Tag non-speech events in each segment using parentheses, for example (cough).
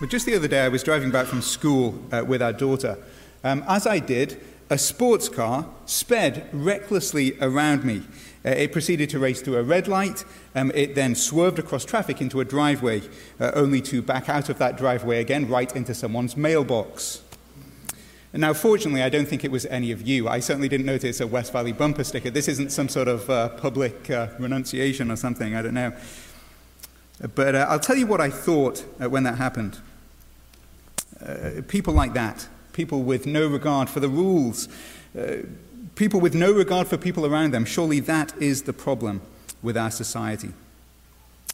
Well, just the other day, I was driving back from school uh, with our daughter. Um, as I did, a sports car sped recklessly around me. Uh, it proceeded to race through a red light. Um, it then swerved across traffic into a driveway, uh, only to back out of that driveway again, right into someone's mailbox. Now, fortunately, I don't think it was any of you. I certainly didn't notice a West Valley bumper sticker. This isn't some sort of uh, public uh, renunciation or something, I don't know. But uh, I'll tell you what I thought uh, when that happened. Uh, people like that, people with no regard for the rules, uh, people with no regard for people around them, surely that is the problem with our society.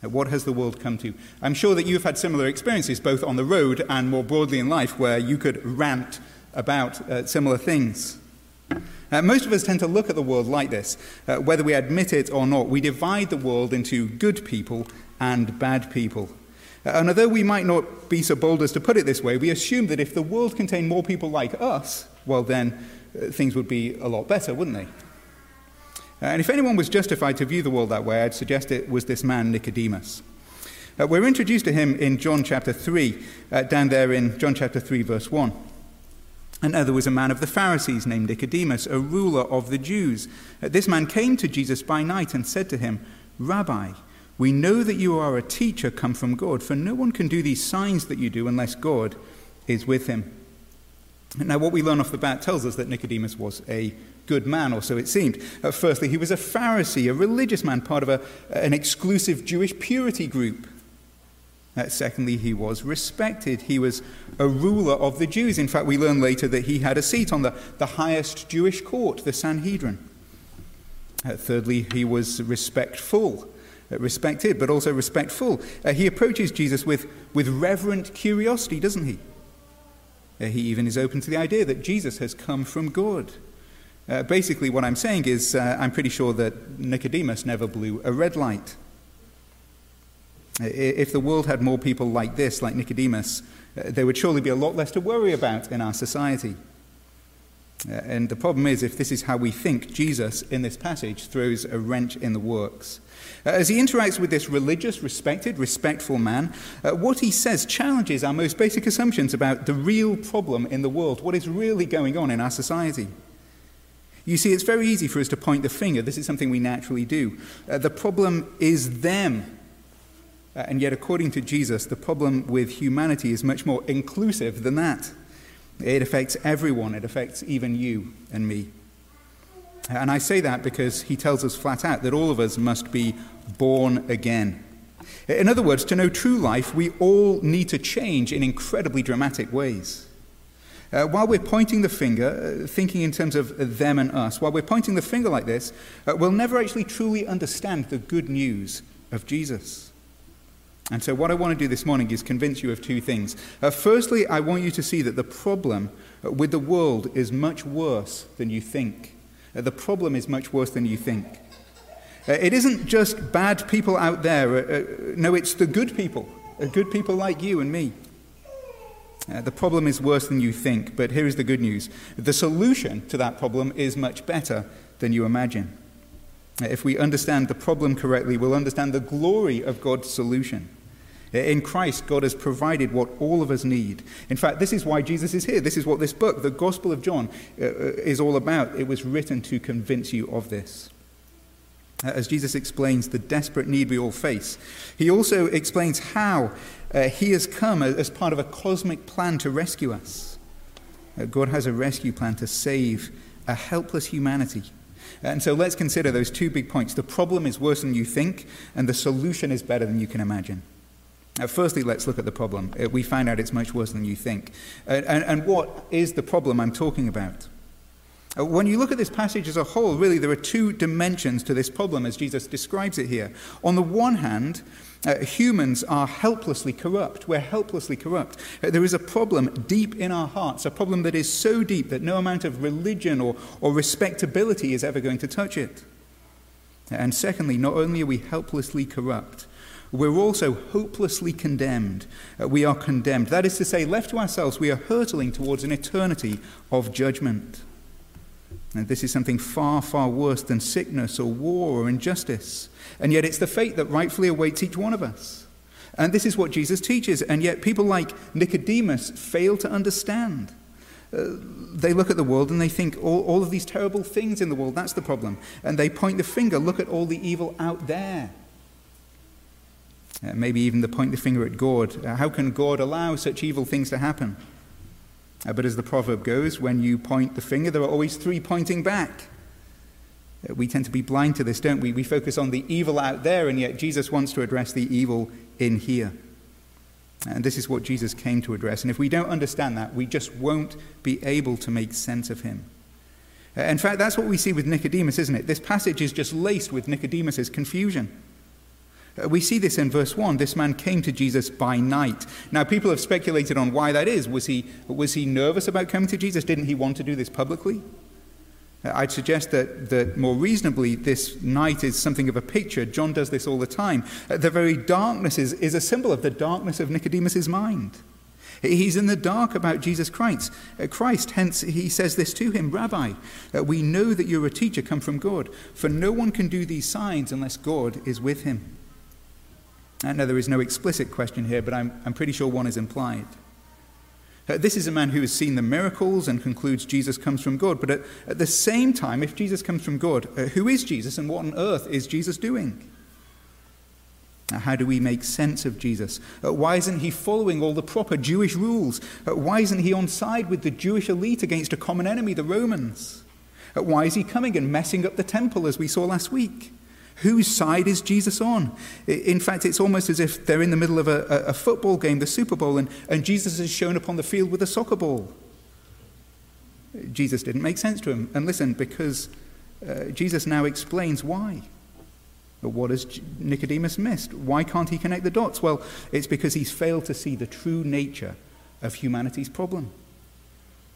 Uh, what has the world come to? I'm sure that you've had similar experiences, both on the road and more broadly in life, where you could rant about uh, similar things. Uh, most of us tend to look at the world like this. Uh, whether we admit it or not, we divide the world into good people and bad people. And although we might not be so bold as to put it this way, we assume that if the world contained more people like us, well, then uh, things would be a lot better, wouldn't they? Uh, and if anyone was justified to view the world that way, I'd suggest it was this man, Nicodemus. Uh, we're introduced to him in John chapter 3, uh, down there in John chapter 3, verse 1. And there was a man of the Pharisees named Nicodemus, a ruler of the Jews. Uh, this man came to Jesus by night and said to him, Rabbi, we know that you are a teacher come from God, for no one can do these signs that you do unless God is with him. Now, what we learn off the bat tells us that Nicodemus was a good man, or so it seemed. Uh, firstly, he was a Pharisee, a religious man, part of a, an exclusive Jewish purity group. Uh, secondly, he was respected. He was a ruler of the Jews. In fact, we learn later that he had a seat on the, the highest Jewish court, the Sanhedrin. Uh, thirdly, he was respectful. Uh, respected, but also respectful. Uh, he approaches Jesus with, with reverent curiosity, doesn't he? Uh, he even is open to the idea that Jesus has come from God. Uh, basically, what I'm saying is, uh, I'm pretty sure that Nicodemus never blew a red light. Uh, if the world had more people like this, like Nicodemus, there would surely be a lot less to worry about in our society. And the problem is, if this is how we think, Jesus, in this passage, throws a wrench in the works. Uh, as he interacts with this religious, respected, respectful man, uh, what he says challenges our most basic assumptions about the real problem in the world, what is really going on in our society. You see, it's very easy for us to point the finger. This is something we naturally do. Uh, the problem is them. Uh, and yet, according to Jesus, the problem with humanity is much more inclusive than that. It affects everyone, it affects even you and me. And I say that because he tells us flat out that all of us must be born again. In other words, to know true life, we all need to change in incredibly dramatic ways. Uh, while we're pointing the finger, uh, thinking in terms of them and us, while we're pointing the finger like this, uh, we'll never actually truly understand the good news of Jesus. And so, what I want to do this morning is convince you of two things. Uh, firstly, I want you to see that the problem uh, with the world is much worse than you think. Uh, the problem is much worse than you think. Uh, it isn't just bad people out there. Uh, no, it's the good people, good people like you and me. Uh, the problem is worse than you think, but here is the good news. The solution to that problem is much better than you imagine. If we understand the problem correctly, we'll understand the glory of God's solution. In Christ, God has provided what all of us need. In fact, this is why Jesus is here. This is what this book, the Gospel of John, is all about. It was written to convince you of this. Uh, as Jesus explains the desperate need we all face, he also explains how uh, he has come as part of a cosmic plan to rescue us. Uh, God has a rescue plan to save a helpless humanity. And so let's consider those two big points. The problem is worse than you think, and the solution is better than you can imagine. Uh, firstly, let's look at the problem. Uh, we find out it's much worse than you think. Uh, and, and what is the problem I'm talking about? Uh, when you look at this passage as a whole, really, there are two dimensions to this problem as Jesus describes it here. On the one hand, uh, humans are helplessly corrupt. We're helplessly corrupt. Uh, there is a problem deep in our hearts, a problem that is so deep that no amount of religion or, or respectability is ever going to touch it. And secondly, not only are we helplessly corrupt, we're also hopelessly condemned. Uh, we are condemned. That is to say, left to ourselves, we are hurtling towards an eternity of judgment. And this is something far, far worse than sickness or war or injustice. And yet it's the fate that rightfully awaits each one of us. And this is what Jesus teaches, and yet people like Nicodemus fail to understand. Uh, they look at the world and they think all, all of these terrible things in the world, that's the problem. And they point the finger, look at all the evil out there. Uh, maybe even the point the finger at God. Uh, how can God allow such evil things to happen? Uh, but as the proverb goes, when you point the finger, there are always three pointing back. Uh, we tend to be blind to this, don't we? We focus on the evil out there, and yet Jesus wants to address the evil in here. And this is what Jesus came to address. And if we don't understand that, we just won't be able to make sense of him. Uh, in fact, that's what we see with Nicodemus, isn't it? This passage is just laced with Nicodemus's confusion. Uh, we see this in verse 1. This man came to Jesus by night. Now, people have speculated on why that is. Was he, was he nervous about coming to Jesus? Didn't he want to do this publicly? Uh, I'd suggest that, that more reasonably, this night is something of a picture. John does this all the time. Uh, the very darkness is, is a symbol of the darkness of Nicodemus's mind. He's in the dark about Jesus Christ. Christ, hence he says this to him Rabbi, we know that you're a teacher come from God, for no one can do these signs unless God is with him. I know there is no explicit question here, but I'm, I'm pretty sure one is implied. Uh, this is a man who has seen the miracles and concludes Jesus comes from God. But at, at the same time, if Jesus comes from God, uh, who is Jesus and what on earth is Jesus doing? Uh, how do we make sense of Jesus? Uh, why isn't he following all the proper Jewish rules? Uh, why isn't he on side with the Jewish elite against a common enemy, the Romans? Why is he coming and messing up the temple as we saw last week? Whose side is Jesus on? In fact, it's almost as if they're in the middle of a, a football game, the Super Bowl, and, and Jesus is shown up on the field with a soccer ball. Jesus didn't make sense to him. And listen, because uh, Jesus now explains why. But what has Nicodemus missed? Why can't he connect the dots? Well, it's because he's failed to see the true nature of humanity's problem.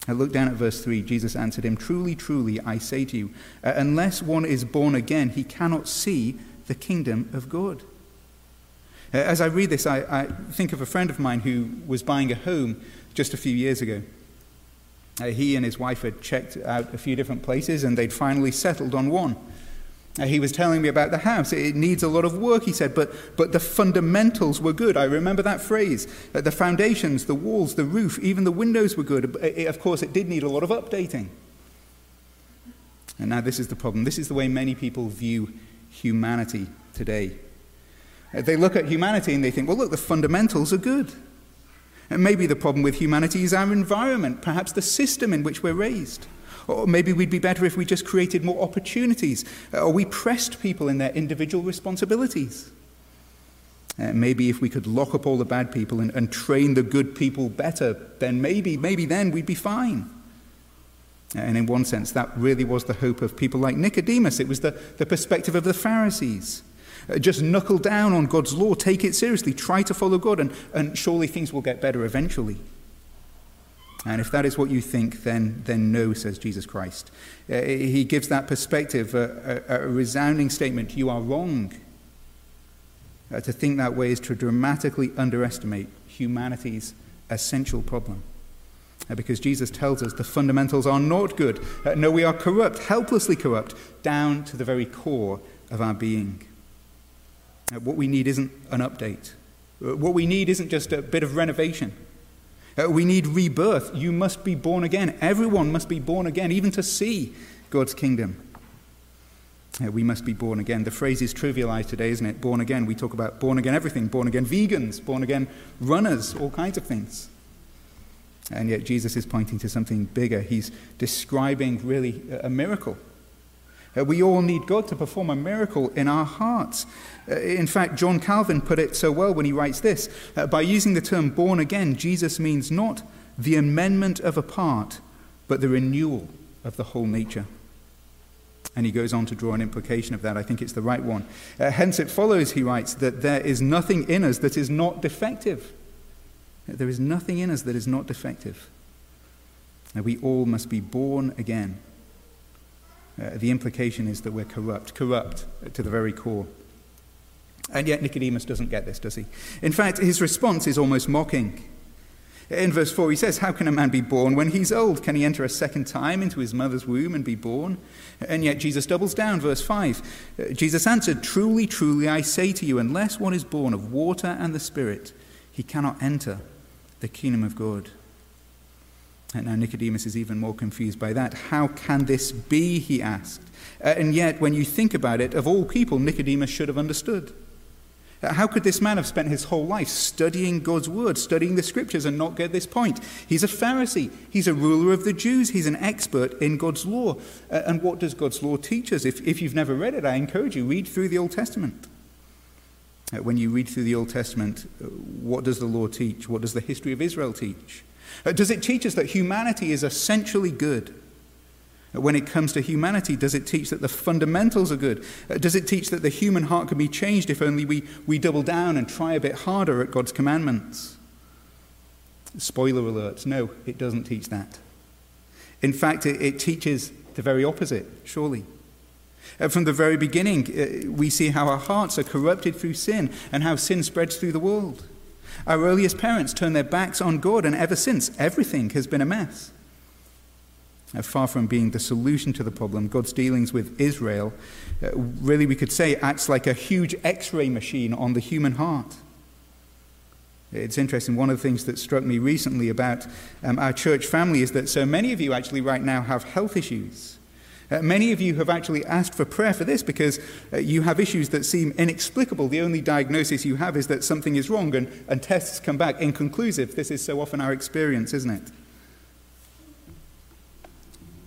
I look down at verse 3. Jesus answered him, Truly, truly, I say to you, uh, unless one is born again, he cannot see the kingdom of God. Uh, as I read this, I, I, think of a friend of mine who was buying a home just a few years ago. Uh, he and his wife had checked out a few different places and they'd finally settled on one. Uh, he was telling me about the house. It needs a lot of work, he said, but, but the fundamentals were good. I remember that phrase. The foundations, the walls, the roof, even the windows were good. It, of course, it did need a lot of updating. And now this is the problem. This is the way many people view humanity today. Uh, they look at humanity and they think, well, look, the fundamentals are good. And maybe the problem with humanity is our environment, perhaps the system in which we're raised. Or maybe we'd be better if we just created more opportunities, uh, or we pressed people in their individual responsibilities. Uh, maybe if we could lock up all the bad people and, and train the good people better, then maybe, maybe then we'd be fine. And in one sense, that really was the hope of people like Nicodemus. It was the, the perspective of the Pharisees. Uh, just knuckle down on God's law, take it seriously, try to follow God, and, and surely things will get better eventually. And if that is what you think, then, then no, says Jesus Christ. Uh, he gives that perspective a, a, a, resounding statement you are wrong. Uh, to think that way is to dramatically underestimate humanity's essential problem. Uh, because Jesus tells us the fundamentals are not good. Uh, no, we are corrupt, helplessly corrupt, down to the very core of our being. Uh, what we need isn't an update, uh, what we need isn't just a bit of renovation. Uh, we need rebirth. You must be born again. Everyone must be born again, even to see God's kingdom. Uh, we must be born again. The phrase is trivialized today, isn't it? Born again. We talk about born again everything born again vegans, born again runners, all kinds of things. And yet Jesus is pointing to something bigger. He's describing really a miracle. Uh, we all need God to perform a miracle in our hearts. Uh, in fact, John Calvin put it so well when he writes this uh, by using the term born again, Jesus means not the amendment of a part, but the renewal of the whole nature. And he goes on to draw an implication of that. I think it's the right one. Uh, hence, it follows, he writes, that there is nothing in us that is not defective. There is nothing in us that is not defective. And we all must be born again. Uh, the implication is that we're corrupt, corrupt to the very core. And yet Nicodemus doesn't get this, does he? In fact, his response is almost mocking. In verse 4, he says, How can a man be born when he's old? Can he enter a second time into his mother's womb and be born? And yet Jesus doubles down, verse 5. Jesus answered, Truly, truly, I say to you, unless one is born of water and the Spirit, he cannot enter the kingdom of God. And now Nicodemus is even more confused by that. How can this be? He asked. and yet, when you think about it, of all people, Nicodemus should have understood. How could this man have spent his whole life studying God's word, studying the scriptures, and not get this point? He's a Pharisee. He's a ruler of the Jews. He's an expert in God's law. and what does God's law teach us? If, if you've never read it, I encourage you, read through the Old Testament. Uh, when you read through the Old Testament, uh, what does the law teach? What does the history of Israel teach? Uh, does it teach us that humanity is essentially good? When it comes to humanity, does it teach that the fundamentals are good? Uh, does it teach that the human heart can be changed if only we, we double down and try a bit harder at God's commandments? Spoiler alert, no, it doesn't teach that. In fact, it, it teaches the very opposite, surely. Uh, from the very beginning, uh, we see how our hearts are corrupted through sin and how sin spreads through the world. Our earliest parents turned their backs on God, and ever since, everything has been a mess. Uh, far from being the solution to the problem, God's dealings with Israel, uh, really we could say, acts like a huge x ray machine on the human heart. It's interesting, one of the things that struck me recently about um, our church family is that so many of you actually right now have health issues. Uh, many of you have actually asked for prayer for this because uh, you have issues that seem inexplicable. The only diagnosis you have is that something is wrong, and, and tests come back inconclusive. This is so often our experience, isn't it?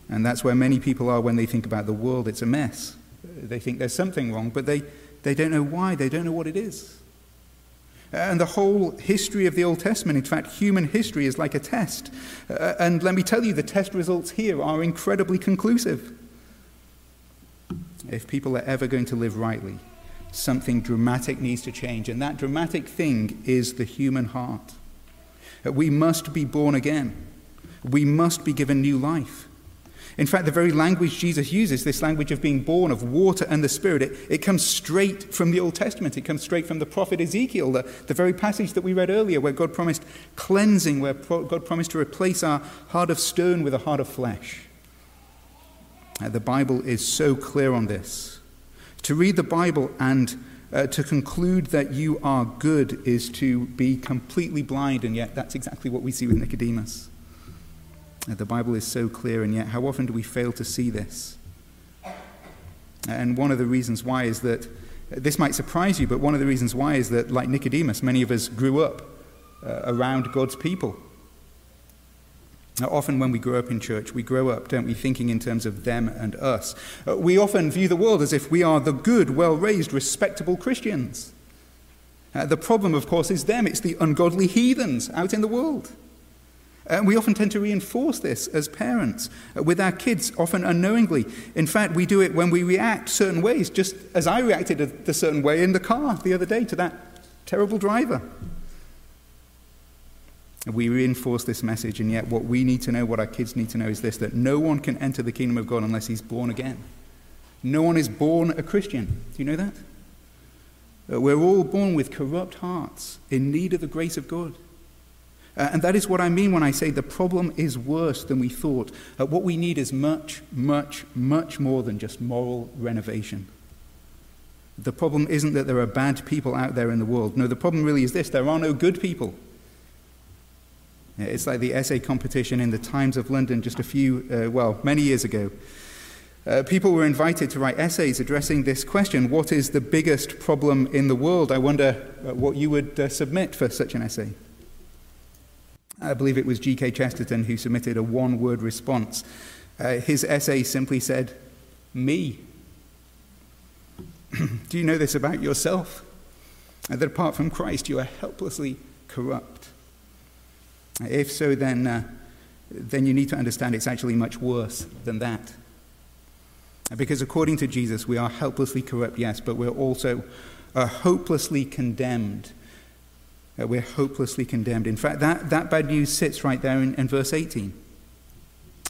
And that's where many people are when they think about the world. It's a mess. They think there's something wrong, but they, they don't know why. They don't know what it is. And the whole history of the Old Testament, in fact, human history, is like a test. Uh, and let me tell you, the test results here are incredibly conclusive. If people are ever going to live rightly, something dramatic needs to change. And that dramatic thing is the human heart. We must be born again, we must be given new life. In fact, the very language Jesus uses, this language of being born of water and the Spirit, it, it comes straight from the Old Testament. It comes straight from the prophet Ezekiel, the, the very passage that we read earlier, where God promised cleansing, where God promised to replace our heart of stone with a heart of flesh. Uh, the Bible is so clear on this. To read the Bible and uh, to conclude that you are good is to be completely blind, and yet that's exactly what we see with Nicodemus. The Bible is so clear, and yet how often do we fail to see this? And one of the reasons why is that this might surprise you, but one of the reasons why is that, like Nicodemus, many of us grew up uh, around God's people. Now, often when we grow up in church, we grow up, don't we, thinking in terms of them and us. Uh, we often view the world as if we are the good, well raised, respectable Christians. Uh, the problem, of course, is them. It's the ungodly heathens out in the world. And we often tend to reinforce this as parents uh, with our kids, often unknowingly. In fact, we do it when we react certain ways, just as I reacted a certain way in the car the other day to that terrible driver. We reinforce this message, and yet what we need to know, what our kids need to know, is this that no one can enter the kingdom of God unless he's born again. No one is born a Christian. Do you know that? Uh, we're all born with corrupt hearts in need of the grace of God. Uh, and that is what I mean when I say the problem is worse than we thought. Uh, what we need is much, much, much more than just moral renovation. The problem isn't that there are bad people out there in the world. No, the problem really is this there are no good people. It's like the essay competition in the Times of London just a few, uh, well, many years ago. Uh, people were invited to write essays addressing this question What is the biggest problem in the world? I wonder uh, what you would uh, submit for such an essay. I believe it was G.K. Chesterton who submitted a one word response. Uh, his essay simply said, Me. (clears throat) Do you know this about yourself? Uh, that apart from Christ, you are helplessly corrupt. If so, then, uh, then you need to understand it's actually much worse than that. Because according to Jesus, we are helplessly corrupt, yes, but we're also uh, hopelessly condemned uh, we're hopelessly condemned. In fact, that, that bad news sits right there in, in verse 18.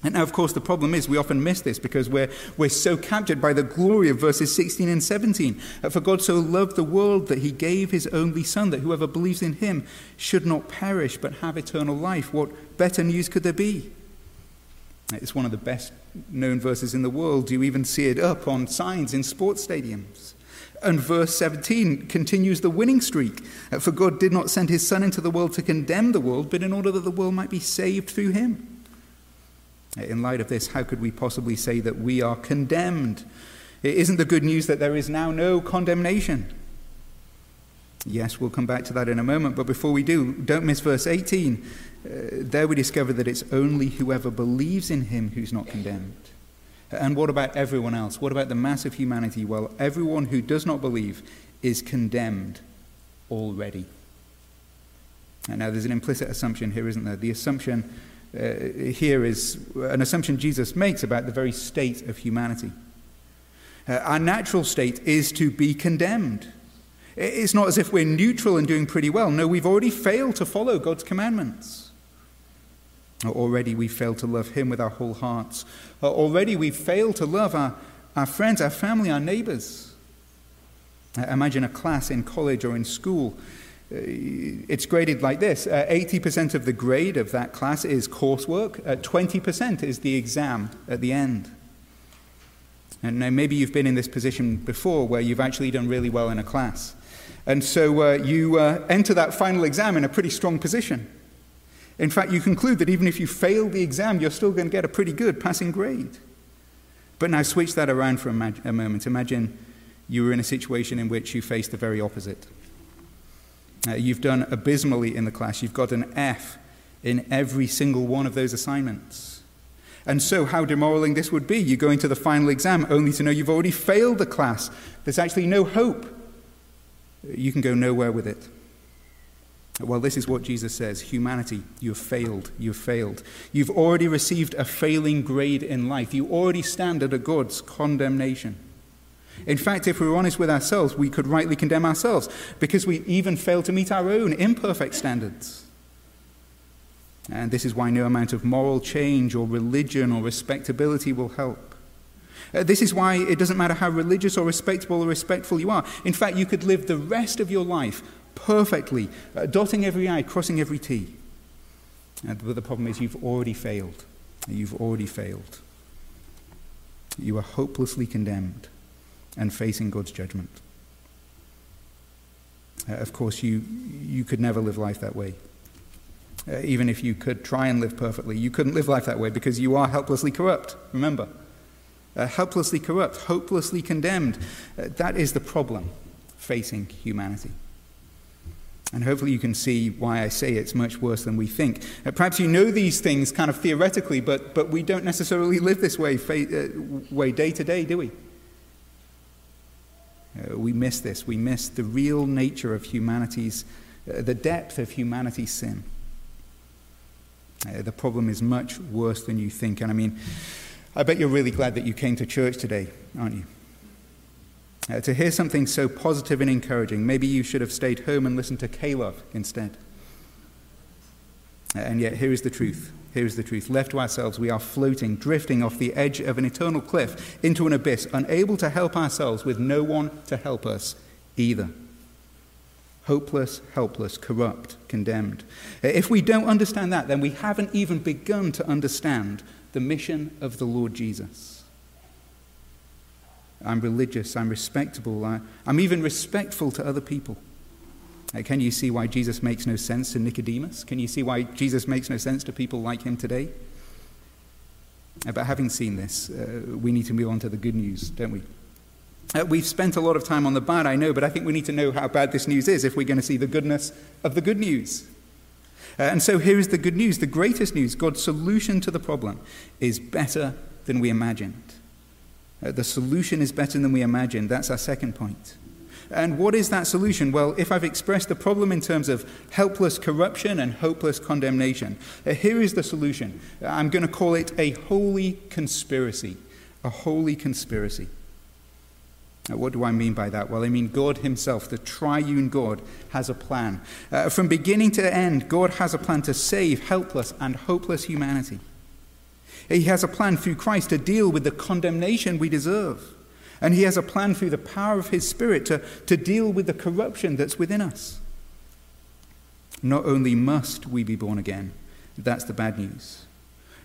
And now, of course, the problem is we often miss this because we're, we're so captured by the glory of verses 16 and 17. Uh, For God so loved the world that he gave his only Son, that whoever believes in him should not perish but have eternal life. What better news could there be? It's one of the best known verses in the world. You even see it up on signs in sports stadiums. And verse 17 continues the winning streak. Uh, For God did not send his Son into the world to condemn the world, but in order that the world might be saved through him. In light of this, how could we possibly say that we are condemned? It isn't the good news that there is now no condemnation. Yes, we'll come back to that in a moment, but before we do, don't miss verse 18. Uh, there we discover that it's only whoever believes in him who's not condemned. And what about everyone else? What about the mass of humanity? Well, everyone who does not believe is condemned already. And now there's an implicit assumption here, isn't there? The assumption here is an assumption Jesus makes about the very state of humanity. Uh, our natural state is to be condemned. It's not as if we're neutral and doing pretty well. No, we've already failed to follow God's commandments. Already we've failed to love Him with our whole hearts. Already we've failed to love our, our friends, our family, our neighbors. Uh, imagine a class in college or in school uh, it's graded like this uh, 80% of the grade of that class is coursework, uh, 20% is the exam at the end. And now maybe you've been in this position before where you've actually done really well in a class. And so uh, you uh, enter that final exam in a pretty strong position. In fact, you conclude that even if you fail the exam, you're still going to get a pretty good passing grade. But now switch that around for a, a moment. Imagine you were in a situation in which you faced the very opposite. Uh, you've done abysmally in the class. You've got an F in every single one of those assignments. And so, how demoralizing this would be. You go into the final exam only to know you've already failed the class. There's actually no hope. You can go nowhere with it. Well, this is what Jesus says humanity, you've failed. You've failed. You've already received a failing grade in life. You already stand under God's condemnation. In fact, if we were honest with ourselves, we could rightly condemn ourselves because we even fail to meet our own imperfect standards. And this is why no amount of moral change or religion or respectability will help. Uh, this is why it doesn't matter how religious or respectable or respectful you are. In fact, you could live the rest of your life perfectly, uh, dotting every I, crossing every T. Uh, but the problem is you've already failed. You've already failed. You are hopelessly condemned and facing God's judgment. Uh, of course, you, you could never live life that way. Uh, even if you could try and live perfectly, you couldn't live life that way because you are helplessly corrupt, remember. Uh, helplessly corrupt, hopelessly condemned. Uh, that is the problem facing humanity. And hopefully you can see why I say it's much worse than we think. Uh, perhaps you know these things kind of theoretically, but, but we don't necessarily live this way, uh, way day to day, do we? Uh, we miss this. We miss the real nature of humanity's, uh, the depth of humanity's sin. Uh, the problem is much worse than you think. And I mean, I bet you're really glad that you came to church today, aren't you? Uh, to hear something so positive and encouraging, maybe you should have stayed home and listened to Caleb instead. Uh, and yet, here is the truth Here's the truth. Left to ourselves, we are floating, drifting off the edge of an eternal cliff into an abyss, unable to help ourselves with no one to help us either. Hopeless, helpless, corrupt, condemned. If we don't understand that, then we haven't even begun to understand the mission of the Lord Jesus. I'm religious, I'm respectable, I, am even respectful to other people. Uh, can you see why Jesus makes no sense to Nicodemus? Can you see why Jesus makes no sense to people like him today? Uh, but having seen this, uh, we need to move on to the good news, don't we? Uh, we've spent a lot of time on the bad, I know, but I think we need to know how bad this news is if we're going to see the goodness of the good news. Uh, and so here is the good news the greatest news God's solution to the problem is better than we imagined. Uh, the solution is better than we imagined. That's our second point. And what is that solution? Well, if I've expressed the problem in terms of helpless corruption and hopeless condemnation, uh, here is the solution. I'm going to call it a holy conspiracy. A holy conspiracy. Now, what do I mean by that? Well, I mean God Himself, the triune God, has a plan. Uh, from beginning to end, God has a plan to save helpless and hopeless humanity. He has a plan through Christ to deal with the condemnation we deserve. And He has a plan through the power of His Spirit to, to deal with the corruption that's within us. Not only must we be born again, that's the bad news.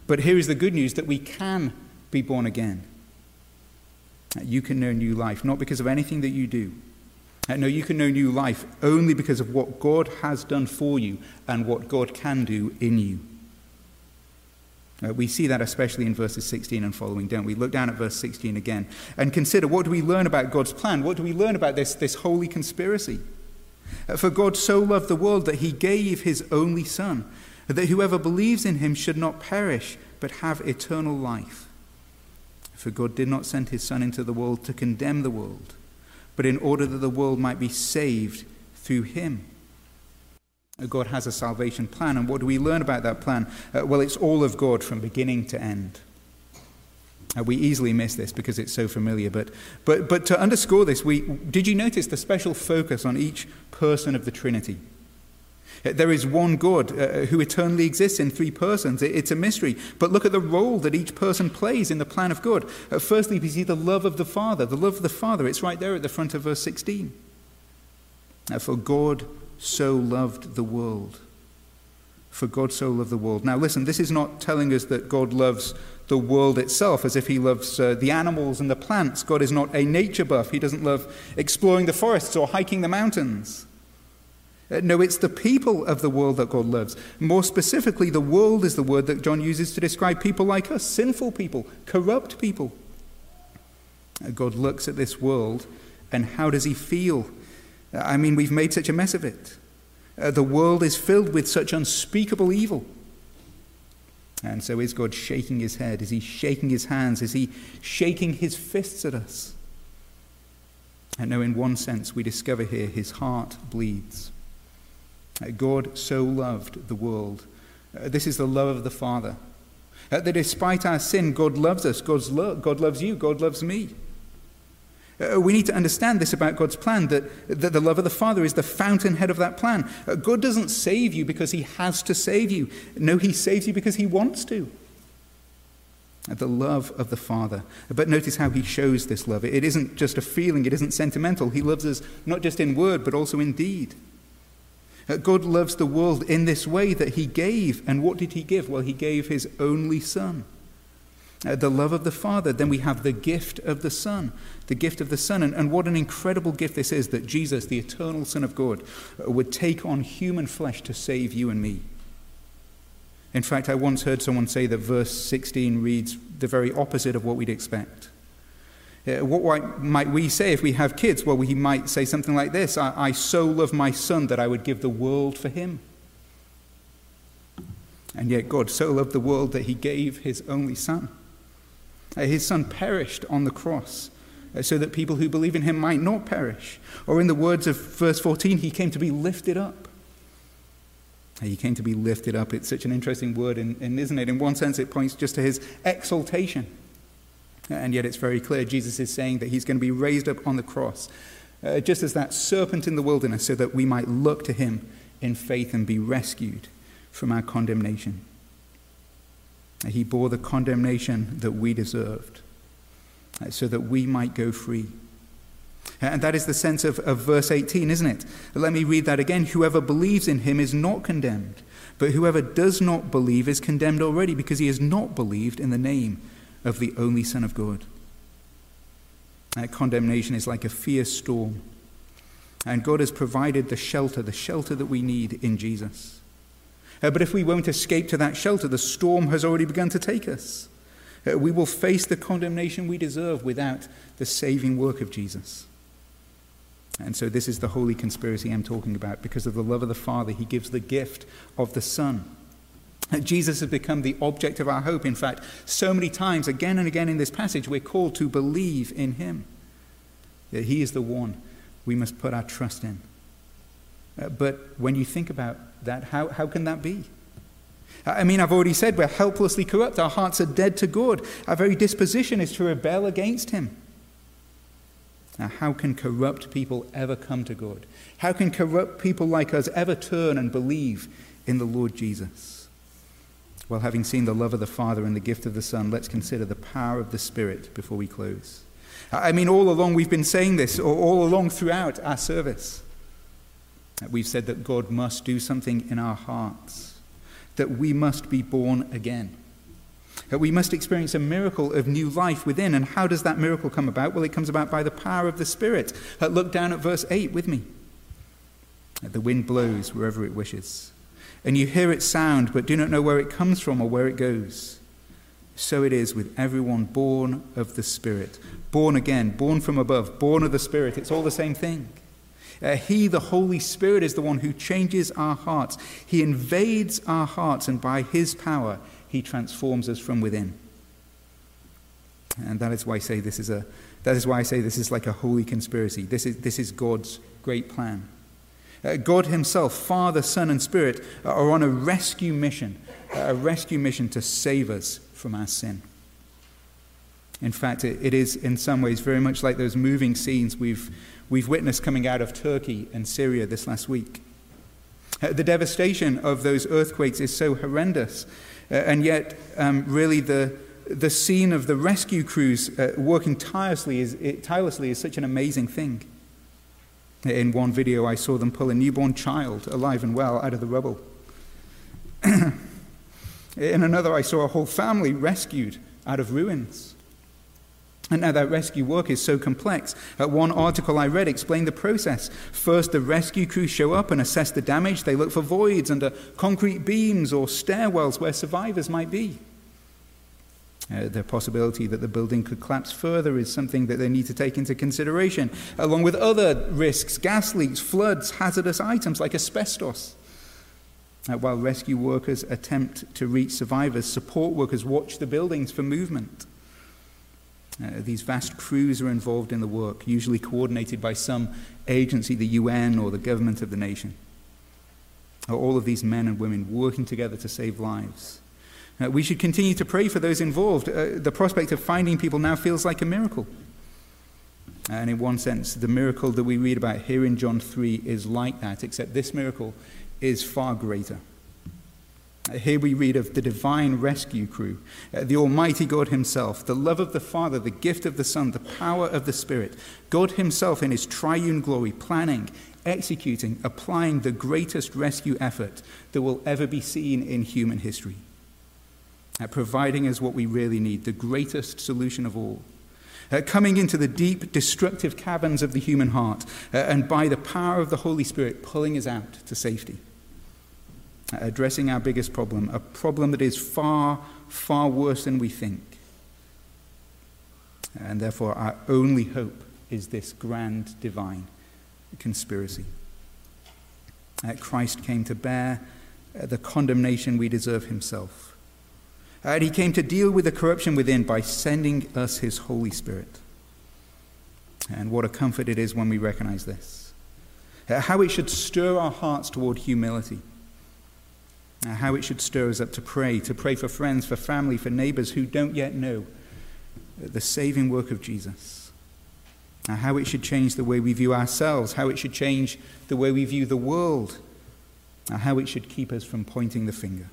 But here is the good news that we can be born again. You can know new life, not because of anything that you do. Uh, no, you can know new life only because of what God has done for you and what God can do in you. Uh, we see that especially in verses 16 and following, don't we? Look down at verse 16 again and consider what do we learn about God's plan? What do we learn about this, this holy conspiracy? Uh, for God so loved the world that he gave his only Son, that whoever believes in him should not perish, but have eternal life. For God did not send his Son into the world to condemn the world, but in order that the world might be saved through him. God has a salvation plan. And what do we learn about that plan? Uh, well, it's all of God from beginning to end. Uh, we easily miss this because it's so familiar. But, but, but to underscore this, we, did you notice the special focus on each person of the Trinity? Uh, there is one God uh, who eternally exists in three persons. It, it's a mystery. But look at the role that each person plays in the plan of God. Uh, firstly, we see the love of the Father. The love of the Father, it's right there at the front of verse 16. Uh, for God so loved the world. For God so loved the world. Now, listen, this is not telling us that God loves the world itself as if he loves uh, the animals and the plants. God is not a nature buff. He doesn't love exploring the forests or hiking the mountains. Uh, no, it's the people of the world that God loves. More specifically, the world is the word that John uses to describe people like us sinful people, corrupt people. Uh, God looks at this world, and how does he feel I mean, we've made such a mess of it. Uh, the world is filled with such unspeakable evil. And so is God shaking his head? Is he shaking his hands? Is he shaking his fists at us? And no, in one sense, we discover here his heart bleeds. Uh, God so loved the world. Uh, this is the love of the Father. Uh, that despite our sin, God loves us. God's lo- God loves you. God loves me. Uh, we need to understand this about God's plan that, that the love of the Father is the fountainhead of that plan. Uh, God doesn't save you because he has to save you. No, he saves you because he wants to. Uh, the love of the Father. But notice how he shows this love. It isn't just a feeling, it isn't sentimental. He loves us not just in word, but also in deed. Uh, God loves the world in this way that he gave. And what did he give? Well, he gave his only Son uh, the love of the Father. Then we have the gift of the Son, the gift of the Son. And, and what an incredible gift this is that Jesus, the eternal Son of God, uh, would take on human flesh to save you and me. In fact, I once heard someone say that verse 16 reads the very opposite of what we'd expect. Uh, what might we say if we have kids? Well, we might say something like this I, I so love my son that I would give the world for him. And yet, God so loved the world that he gave his only son. Uh, his son perished on the cross uh, so that people who believe in him might not perish. Or, in the words of verse 14, he came to be lifted up. Uh, he came to be lifted up. It's such an interesting word, and, isn't it? In one sense, it points just to his exaltation. And yet, it's very clear Jesus is saying that he's going to be raised up on the cross, uh, just as that serpent in the wilderness, so that we might look to him in faith and be rescued from our condemnation. He bore the condemnation that we deserved uh, so that we might go free. And that is the sense of, of verse 18, isn't it? Let me read that again. Whoever believes in him is not condemned, but whoever does not believe is condemned already because he has not believed in the name of the only Son of God. That condemnation is like a fierce storm. And God has provided the shelter, the shelter that we need in Jesus. Uh, but if we won't escape to that shelter, the storm has already begun to take us. Uh, we will face the condemnation we deserve without the saving work of Jesus. And so, this is the holy conspiracy I'm talking about. Because of the love of the Father, He gives the gift of the Son. Uh, Jesus has become the object of our hope. In fact, so many times, again and again in this passage, we're called to believe in Him. That He is the one we must put our trust in. Uh, but when you think about that, how, how can that be? I mean, I've already said we're helplessly corrupt. Our hearts are dead to God. Our very disposition is to rebel against Him. Now, how can corrupt people ever come to God? How can corrupt people like us ever turn and believe in the Lord Jesus? Well, having seen the love of the Father and the gift of the Son, let's consider the power of the Spirit before we close. I mean, all along we've been saying this, or all along throughout our service. We've said that God must do something in our hearts, that we must be born again. That we must experience a miracle of new life within. And how does that miracle come about? Well, it comes about by the power of the Spirit. Uh, look down at verse 8 with me. The wind blows wherever it wishes, and you hear its sound, but do not know where it comes from or where it goes. So it is with everyone born of the Spirit. Born again, born from above, born of the Spirit. It's all the same thing. Uh, he, the Holy Spirit, is the one who changes our hearts. He invades our hearts, and by His power, He transforms us from within. And that is why I say this is a. That is why I say this is like a holy conspiracy. This is, this is God's great plan. Uh, God Himself, Father, Son, and Spirit, are on a rescue mission, a rescue mission to save us from our sin. In fact, it, it is in some ways very much like those moving scenes we've, we've witnessed coming out of Turkey and Syria this last week. Uh, the devastation of those earthquakes is so horrendous, uh, and yet, um, really, the, the scene of the rescue crews uh, working tirelessly is, it, tirelessly is such an amazing thing. In one video, I saw them pull a newborn child, alive and well, out of the rubble. (clears throat) In another, I saw a whole family rescued out of ruins. And now that rescue work is so complex. Uh, one article I read explained the process. First, the rescue crew show up and assess the damage. They look for voids under concrete beams or stairwells where survivors might be. Uh, the possibility that the building could collapse further is something that they need to take into consideration, along with other risks gas leaks, floods, hazardous items like asbestos. Uh, while rescue workers attempt to reach survivors, support workers watch the buildings for movement. Uh, these vast crews are involved in the work, usually coordinated by some agency, the UN or the government of the nation. All of these men and women working together to save lives. Uh, we should continue to pray for those involved. Uh, the prospect of finding people now feels like a miracle. And in one sense, the miracle that we read about here in John 3 is like that, except this miracle is far greater. Uh, here we read of the divine rescue crew, uh, the Almighty God Himself, the love of the Father, the gift of the Son, the power of the Spirit, God Himself in His triune glory, planning, executing, applying the greatest rescue effort that will ever be seen in human history at providing us what we really need, the greatest solution of all. Uh, coming into the deep, destructive caverns of the human heart, uh, and by the power of the Holy Spirit, pulling us out to safety. Uh, addressing our biggest problem, a problem that is far, far worse than we think. And therefore, our only hope is this grand divine conspiracy. Uh, Christ came to bear uh, the condemnation we deserve himself and he came to deal with the corruption within by sending us his Holy Spirit. And what a comfort it is when we recognize this. Uh, how it should stir our hearts toward humility. Uh, how it should stir us up to pray, to pray for friends, for family, for neighbors who don't yet know the saving work of Jesus. Uh, how it should change the way we view ourselves, how it should change the way we view the world, how it should keep us from pointing the finger.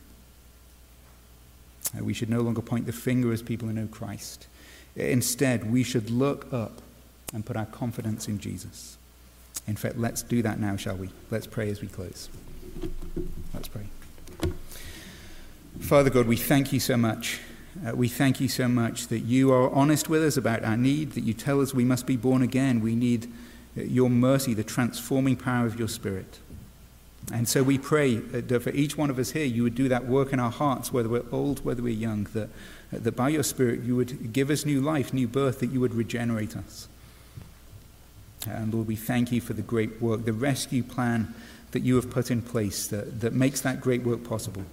Uh, we should no longer point the finger as people who know Christ. Instead, we should look up and put our confidence in Jesus. In fact, let's do that now, shall we? Let's pray as we close. Let's pray. Father God, we thank you so much. Uh, we thank you so much that you are honest with us about our need, that you tell us we must be born again. We need uh, your mercy, the transforming power of your Spirit. And so we pray that for each one of us here, you would do that work in our hearts, whether we're old, whether we're young, that, that by your Spirit you would give us new life, new birth, that you would regenerate us. And Lord, we thank you for the great work, the rescue plan that you have put in place that, that makes that great work possible.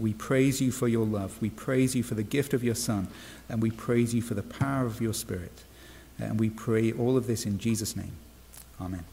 We praise you for your love. We praise you for the gift of your Son. And we praise you for the power of your Spirit. And we pray all of this in Jesus' name. Amen.